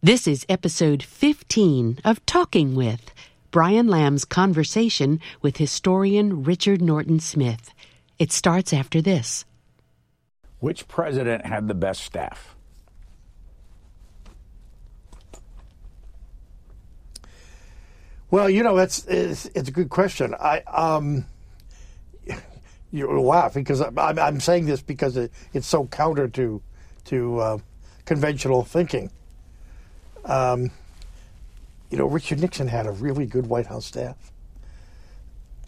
This is episode 15 of Talking With Brian Lamb's conversation with historian Richard Norton Smith. It starts after this. Which president had the best staff? Well, you know, that's it's, it's a good question. I um, you laugh because I'm, I'm saying this because it, it's so counter to to uh, conventional thinking. Um, you know, Richard Nixon had a really good White House staff.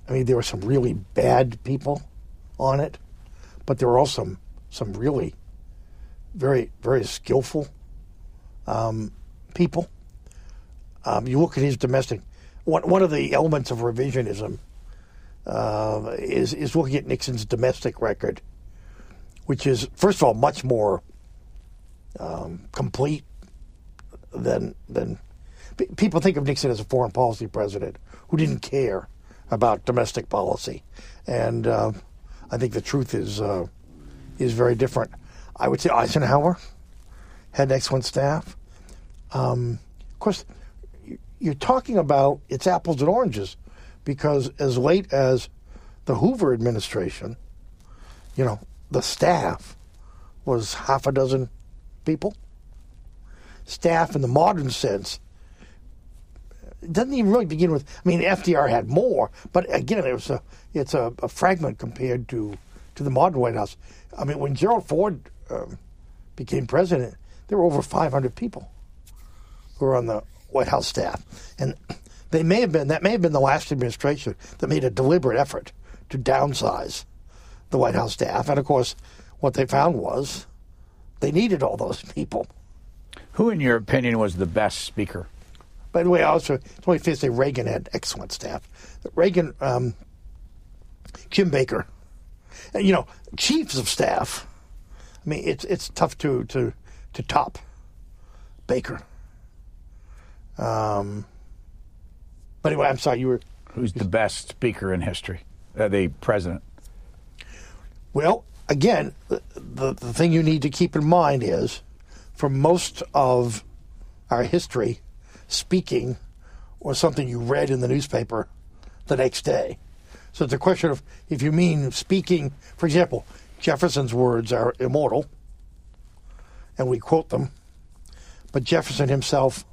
I mean, there were some really bad people on it, but there were also some some really very very skillful um, people. Um, you look at his domestic. One one of the elements of revisionism uh, is is looking at Nixon's domestic record, which is first of all much more um, complete than than people think of Nixon as a foreign policy president who didn't care about domestic policy, and uh, I think the truth is uh, is very different. I would say Eisenhower had excellent staff. Um, of course, you're talking about it's apples and oranges because as late as the Hoover administration, you know, the staff was half a dozen people. Staff in the modern sense it doesn't even really begin with. I mean, FDR had more, but again, it was a it's a, a fragment compared to to the modern White House. I mean, when Gerald Ford um, became president, there were over 500 people who were on the White House staff, and they may have been that may have been the last administration that made a deliberate effort to downsize the White House staff, and of course, what they found was they needed all those people. Who, in your opinion, was the best speaker? By the way, also it's only fair to say Reagan had excellent staff. Reagan, um, Jim Baker, you know, chiefs of staff. I mean, it's it's tough to to to top Baker. Um, but anyway, I'm sorry, you were. Who's the best speaker in history? Uh, the president. Well, again, the, the, the thing you need to keep in mind is, for most of our history, speaking was something you read in the newspaper the next day. So it's a question of if you mean speaking, for example, Jefferson's words are immortal, and we quote them, but Jefferson himself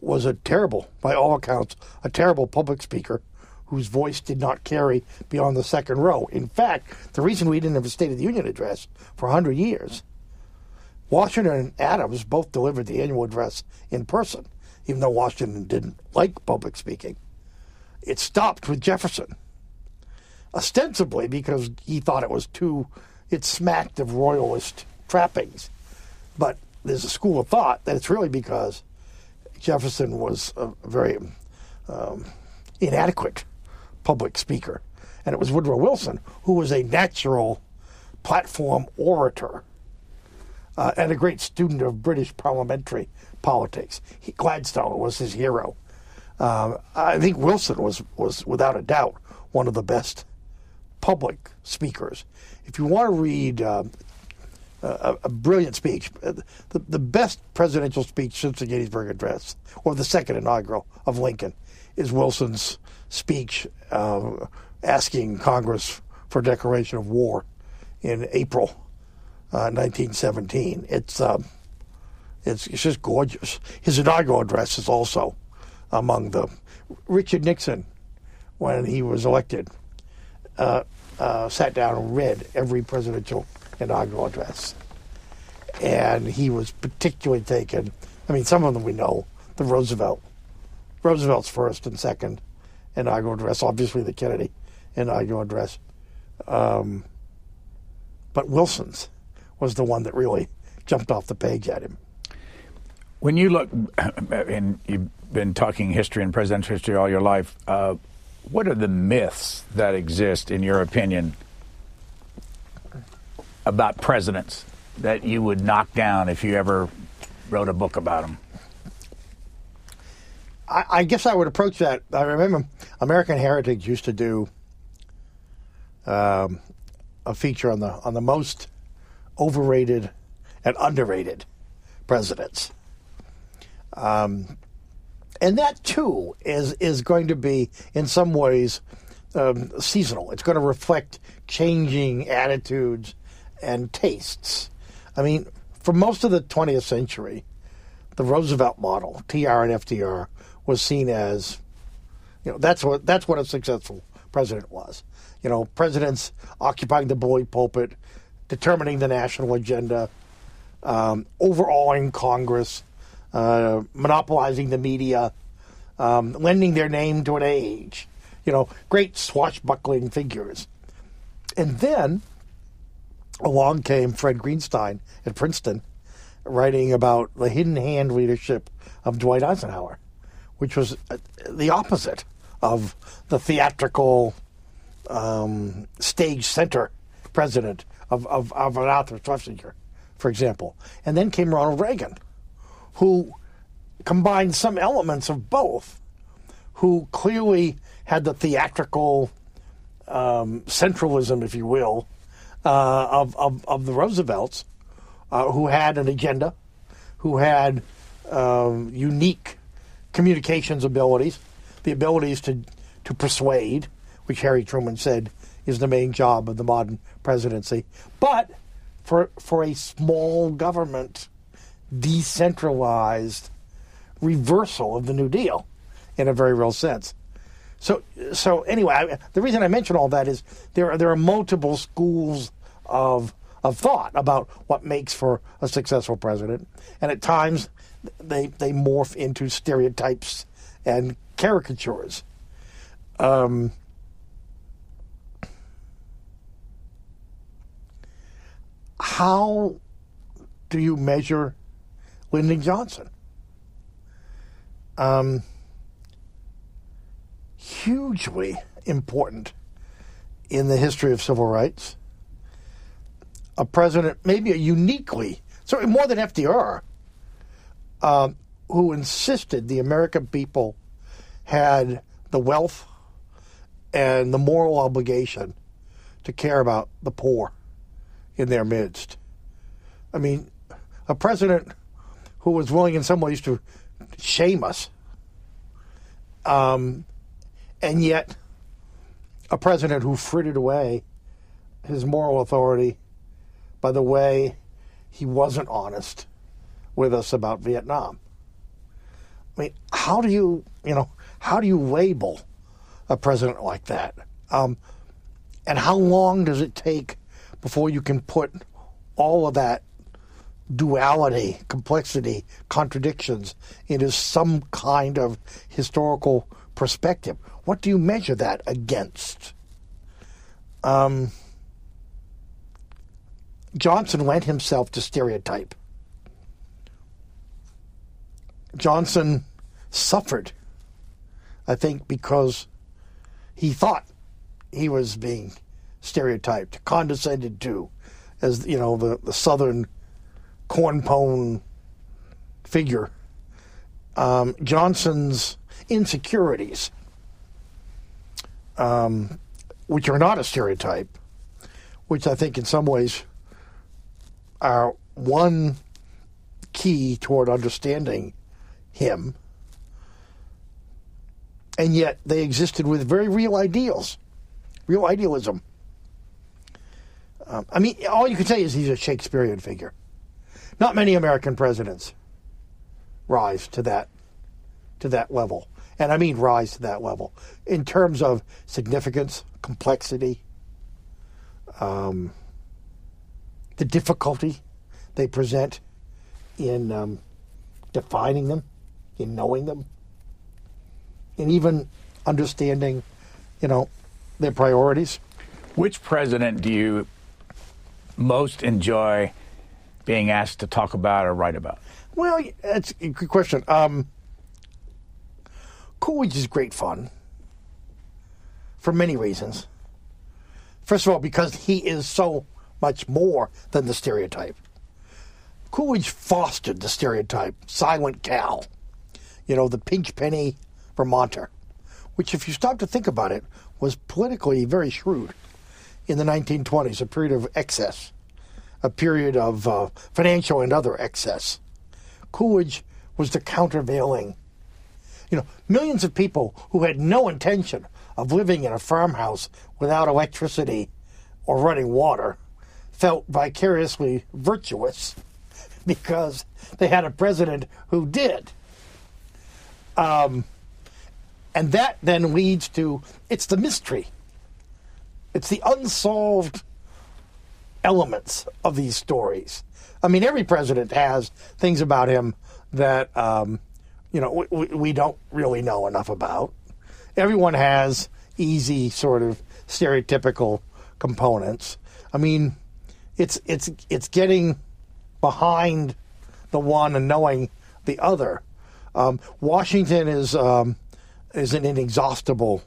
was a terrible, by all accounts, a terrible public speaker whose voice did not carry beyond the second row. In fact, the reason we didn't have a State of the Union address for 100 years, Washington and Adams both delivered the annual address in person, even though Washington didn't like public speaking. It stopped with Jefferson, ostensibly because he thought it was too, it smacked of royalist trappings. But there's a school of thought that it's really because Jefferson was a very um, inadequate public speaker. And it was Woodrow Wilson who was a natural platform orator uh, and a great student of British parliamentary politics. He, Gladstone was his hero. Uh, I think Wilson was, was, without a doubt, one of the best public speakers. If you want to read uh, a, a, brilliant speech, uh, the, the best presidential speech since the Gettysburg Address, or the second inaugural of Lincoln, is Wilson's speech uh, asking Congress for declaration of war in April 1917. Uh, it's, um, it's it's just gorgeous. His inaugural address is also among the Richard Nixon, when he was elected, uh, uh, sat down and read every presidential inaugural address, and he was particularly taken. I mean, some of them we know. The Roosevelt, Roosevelt's first and second inaugural address, obviously the Kennedy inaugural address, um, but Wilson's was the one that really jumped off the page at him. When you look, and you've been talking history and presidential history all your life, uh, what are the myths that exist, in your opinion, about presidents that you would knock down if you ever wrote a book about them? I, I guess I would approach that. I remember American Heritage used to do um, a feature on the on the most overrated and underrated presidents. Um, and that too is is going to be in some ways um, seasonal. It's going to reflect changing attitudes and tastes. I mean, for most of the 20th century, the Roosevelt model, TR and FDR, was seen as, you know, that's what that's what a successful president was. You know, presidents occupying the bully pulpit, determining the national agenda, um, overawing Congress, uh, monopolizing the media, um, lending their name to an age. You know, great swashbuckling figures. And then along came Fred Greenstein at Princeton, writing about the hidden hand leadership of Dwight Eisenhower, which was uh, the opposite of the theatrical um, stage center president of, of, of an Arthur Schlesinger, for example. And then came Ronald Reagan, who combined some elements of both, who clearly had the theatrical um, centralism, if you will, uh, of, of, of the Roosevelts, uh, who had an agenda, who had um, unique communications abilities, the abilities to, to persuade, which Harry Truman said is the main job of the modern presidency. But for, for a small government, decentralized reversal of the New Deal in a very real sense. So, so anyway, I, the reason I mention all that is there are, there are multiple schools of of thought about what makes for a successful president, and at times they they morph into stereotypes and caricatures. Um, how do you measure Lyndon Johnson? Um, hugely important in the history of civil rights. A president, maybe a uniquely, certainly more than FDR, um, who insisted the American people had the wealth and the moral obligation to care about the poor in their midst. I mean, a president who was willing in some ways to shame us, um, and yet a president who frittered away his moral authority by the way he wasn't honest with us about Vietnam. I mean, how do you, you know, how do you label a president like that? Um, and how long does it take before you can put all of that duality, complexity, contradictions into some kind of historical perspective? What do you measure that against? Um, Johnson lent himself to stereotype. Johnson suffered, I think, because he thought he was being stereotyped, condescended to, as you know, the, the southern cornpone figure. Um, Johnson's insecurities, um, which are not a stereotype, which I think in some ways are one key toward understanding him, and yet they existed with very real ideals, real idealism. Um, I mean, all you can say is he's a Shakespearean figure. Not many American presidents rise to that to that level, and I mean rise to that level in terms of significance, complexity, um, the difficulty they present in um, defining them, in knowing them, and even understanding, you know, their priorities. Which president do you most enjoy being asked to talk about or write about? Well, that's a good question. Um, Coolidge is great fun for many reasons. First of all, because he is so much more than the stereotype. Coolidge fostered the stereotype, Silent Cal, you know, the pinch penny Vermonter, which, if you stop to think about it, was politically very shrewd in the 1920s, a period of excess, a period of uh, financial and other excess. Coolidge was the countervailing. You know, millions of people who had no intention of living in a farmhouse without electricity or running water felt vicariously virtuous because they had a president who did. Um, and that then leads to it's the mystery. It's the unsolved elements of these stories. I mean, every president has things about him that um, you know we, we don't really know enough about. Everyone has easy sort of stereotypical components. I mean, it's it's it's getting behind the one and knowing the other. Um, Washington is um, is an inexhaustible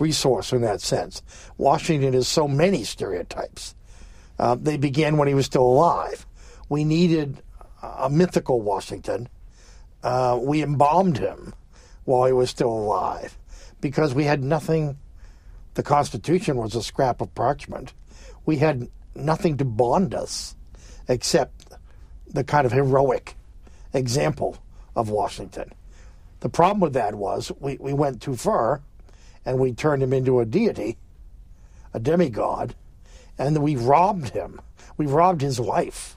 resource in that sense. Washington is so many stereotypes. Uh, they began when he was still alive. We needed a mythical Washington. Uh, we embalmed him while he was still alive because we had nothing. The Constitution was a scrap of parchment. We had nothing to bond us except the kind of heroic example of Washington. The problem with that was we, we went too far and we turned him into a deity, a demigod, and we robbed him. We robbed his life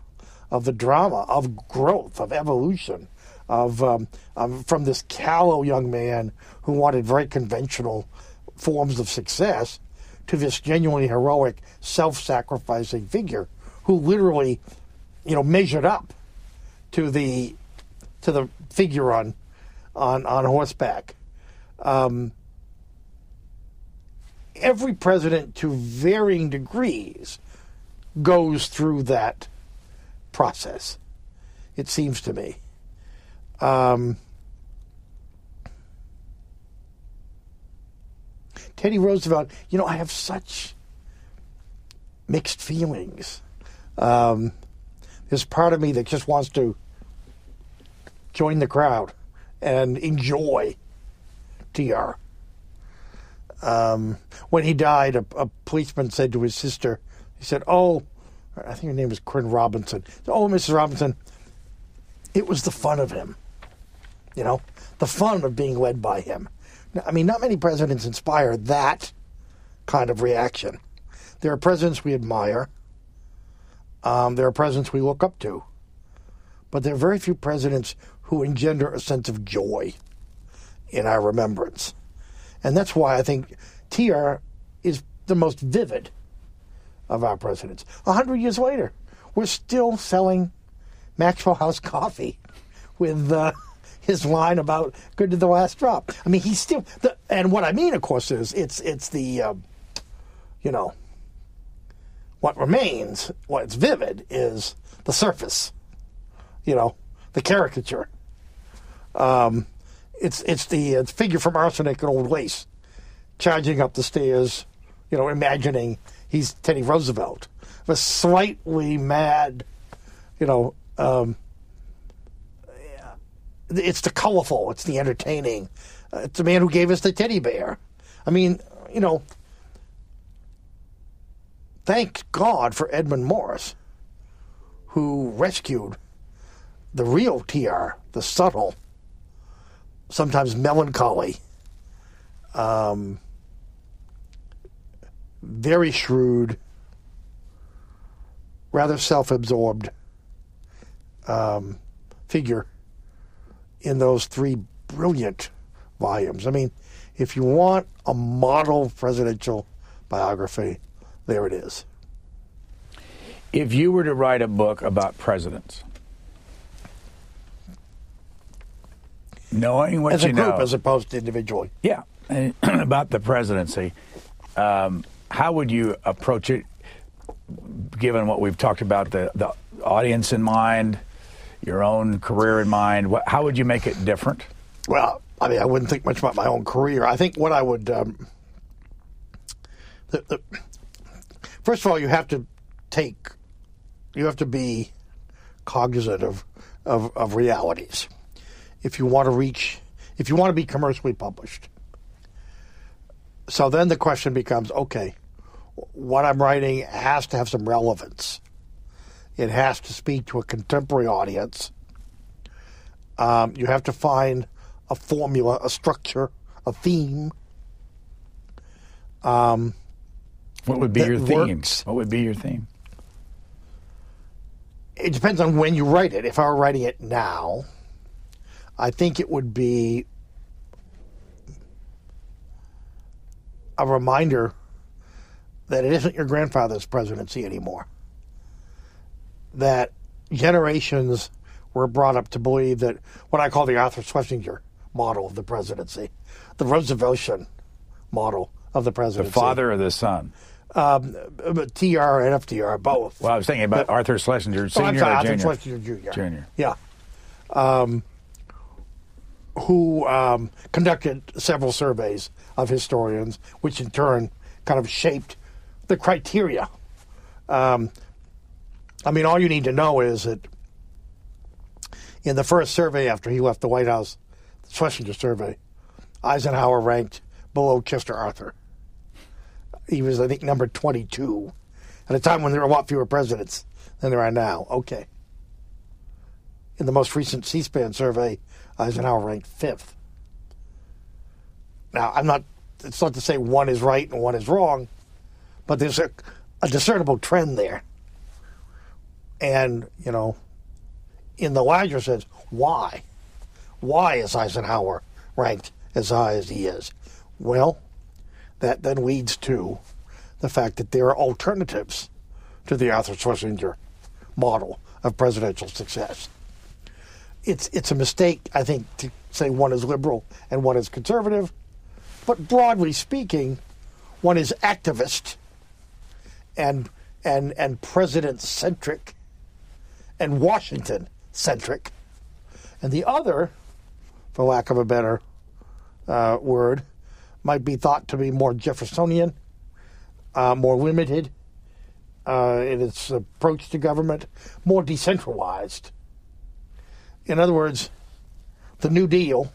of the drama, of growth, of evolution, of um, um, from this callow young man who wanted very conventional forms of success to this genuinely heroic, self-sacrificing figure who literally, you know, measured up to the to the figure on on on horseback. Um, every president, to varying degrees, goes through that process. It seems to me. Um, Teddy Roosevelt, you know, I have such mixed feelings. Um, there's part of me that just wants to join the crowd and enjoy TR. Um, when he died, a, a, policeman said to his sister, he said, Oh, I think her name was Corinne Robinson. Oh, Mrs. Robinson, it was the fun of him. You know, the fun of being led by him. I mean, not many presidents inspire that kind of reaction. There are presidents we admire. Um, there are presidents we look up to. But there are very few presidents who engender a sense of joy in our remembrance. And that's why I think TR is the most vivid of our presidents. A hundred years later, we're still selling Maxwell House coffee with uh, his line about "good to the last drop." I mean, he's still. The, and what I mean, of course, is it's it's the, uh, you know, what remains, what's vivid is the surface. You know, the caricature. Um, it's it's the it's figure from Arsenic and Old Lace, charging up the stairs, you know, imagining he's Teddy Roosevelt, a slightly mad, you know. Um, it's the colorful, it's the entertaining. Uh, it's the man who gave us the teddy bear. I mean, you know, thank God for Edmund Morris, who rescued the real TR, the subtle, sometimes melancholy, um, very shrewd, rather self absorbed um, figure in those three brilliant volumes. I mean, if you want a model presidential biography, there it is. If you were to write a book about presidents, knowing what as a group know, as opposed to individually. yeah, and about the presidency, um, how would you approach it? Given what we've talked about, the the audience in mind, your own career in mind, what, how would you make it different? Well, I mean, I wouldn't think much about my own career. I think what I would. Um, the, the, first of all, you have to take, you have to be cognizant of, of, of realities if you want to reach, if you want to be commercially published. So then the question becomes okay, what I'm writing has to have some relevance. It has to speak to a contemporary audience. Um, you have to find a formula, a structure, a theme. Um, what would be your theme? works. What would be your theme? it depends on when you write it. If I were writing it now, I think it would be a reminder that it isn't your grandfather's presidency anymore. That generations were brought up to believe that what I call the Arthur Schlesinger model of the presidency, the Rooseveltian model of the presidency. The father or the son? um, TR and FDR both. Well, I was thinking about But- Arthur Schlesinger Oh, Senior I'm sorry, or Arthur Junior. Schlesinger Jr. Junior. Yeah. Um, who um, conducted several surveys of historians, which in turn kind of shaped the criteria. Um, I mean, all you need to know is that in the first survey after he left the White House, the Schlesinger survey, Eisenhower ranked below Chester Arthur. He was, I think, number 22 at a time when there were a lot fewer presidents than there are now. Okay. In the most recent C SPAN survey, Uh, Eisenhower ranked fifth. Now, I'm not, it's not to say one is right and one is wrong, but there's a, a discernible trend there. And, you know, in the larger sense, why? Why is Eisenhower ranked as high as he is? Well, that then leads to the fact that there are alternatives to the Arthur Schlesinger model of presidential success. It's it's a mistake, I think, to say one is liberal and one is conservative, but broadly speaking, one is activist and and and president centric and Washington centric, and the other, for lack of a better uh, word, might be thought to be more Jeffersonian, uh, more limited uh, in its approach to government, more decentralized. In other words, the New Deal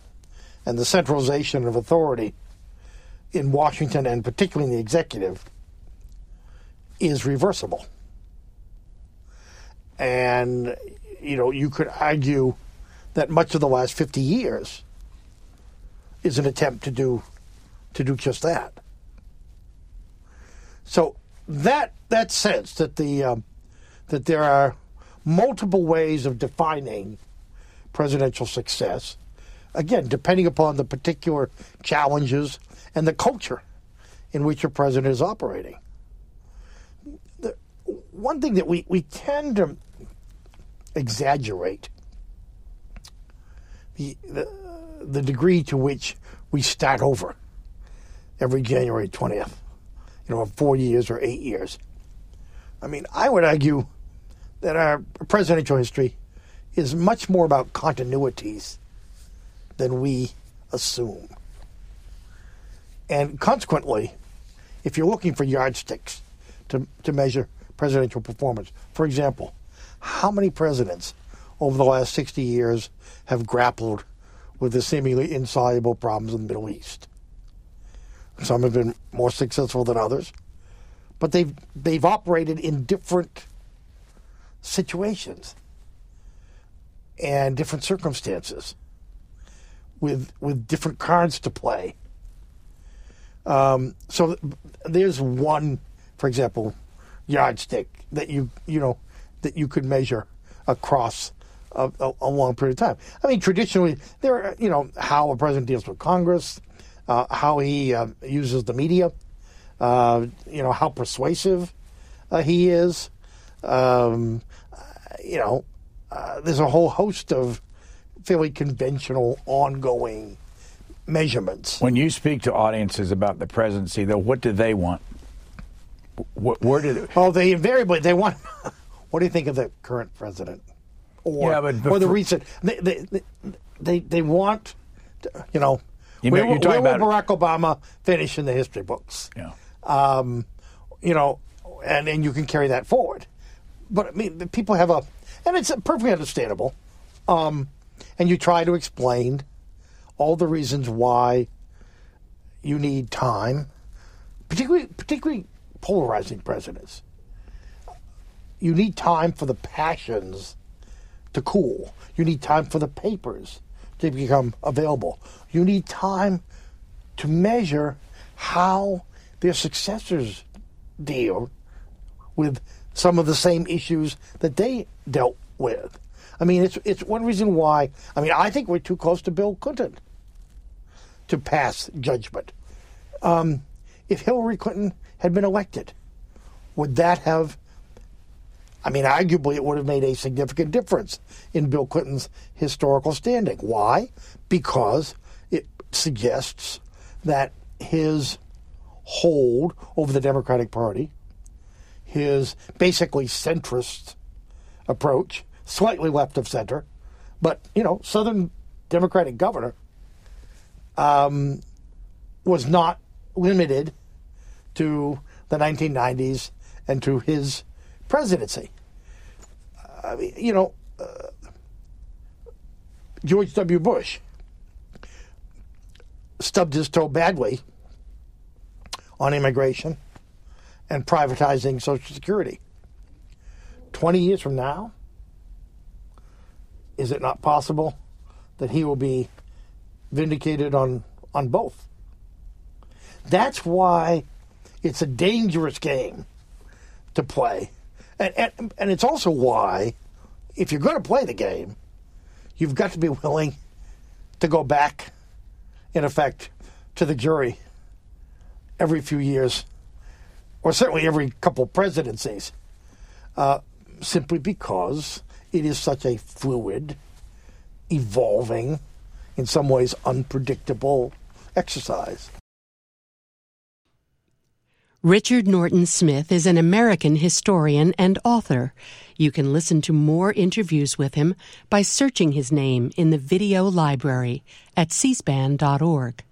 and the centralization of authority in Washington and particularly in the executive is reversible. And, you know, you could argue that much of the last 50 years is an attempt to do to do just that. So that that sense that the um, that there are multiple ways of defining presidential success, again depending upon the particular challenges and the culture in which your president is operating. The, one thing that we, we tend to exaggerate the, the the degree to which we start over every January 20th, you know, four years or eight years. I mean, I would argue that our presidential history is much more about continuities than we assume. And consequently, if you're looking for yardsticks to, to measure presidential performance, for example, how many presidents over the last 60 years have grappled with the seemingly insoluble problems in the Middle East? Some have been more successful than others, but they've they've operated in different situations and different circumstances with with different cards to play. Um, so th- there's one, for example, yardstick that you you know that you could measure across a, a, a long period of time. I mean, traditionally, there are you know how a president deals with Congress, uh, how he uh, uses the media, uh, you know how persuasive uh, he is. Um, you know, uh, there's a whole host of fairly conventional, ongoing measurements. When you speak to audiences about the presidency, though, what do they want? Wh- where do they, Oh, they invariably they want. what do you think of the current president, or Yeah, but or the recent? They they they, they want, to, you know, You where, know, you're will- talking where will about- Barack Obama finish in the history books? know, um, you know, and and you can carry that forward. But I mean, people have a, and it's perfectly understandable. Um, and you try to explain all the reasons why you need time, particularly particularly polarizing presidents. You need time for the passions to cool. You need time for the papers to become available. You need time to measure how their successors deal with some of the same issues that they dealt with. I mean, it's it's one reason why. I mean, I think we're too close to Bill Clinton to pass judgment. Um, if Hillary Clinton had been elected, would that have? I mean, arguably, it would have made a significant difference in Bill Clinton's historical standing. Why? Because it suggests that his hold over the Democratic Party, his basically centrist approach, slightly left of center, but you know, Southern Democratic governor, um, was not limited to the 1990s and to his presidency. I mean, you know, uh, George W. Bush stubbed his toe badly on immigration and privatizing Social Security. 20 years from now, is it not possible that he will be vindicated on, on both? That's why it's a dangerous game to play. And, and, and it's also why, if you're going to play the game, you've got to be willing to go back, in effect, to the jury every few years, or certainly every couple presidencies, uh, simply because it is such a fluid, evolving, in some ways unpredictable exercise. Richard Norton Smith is an American historian and author. You can listen to more interviews with him by searching his name in the video library at cspan.org.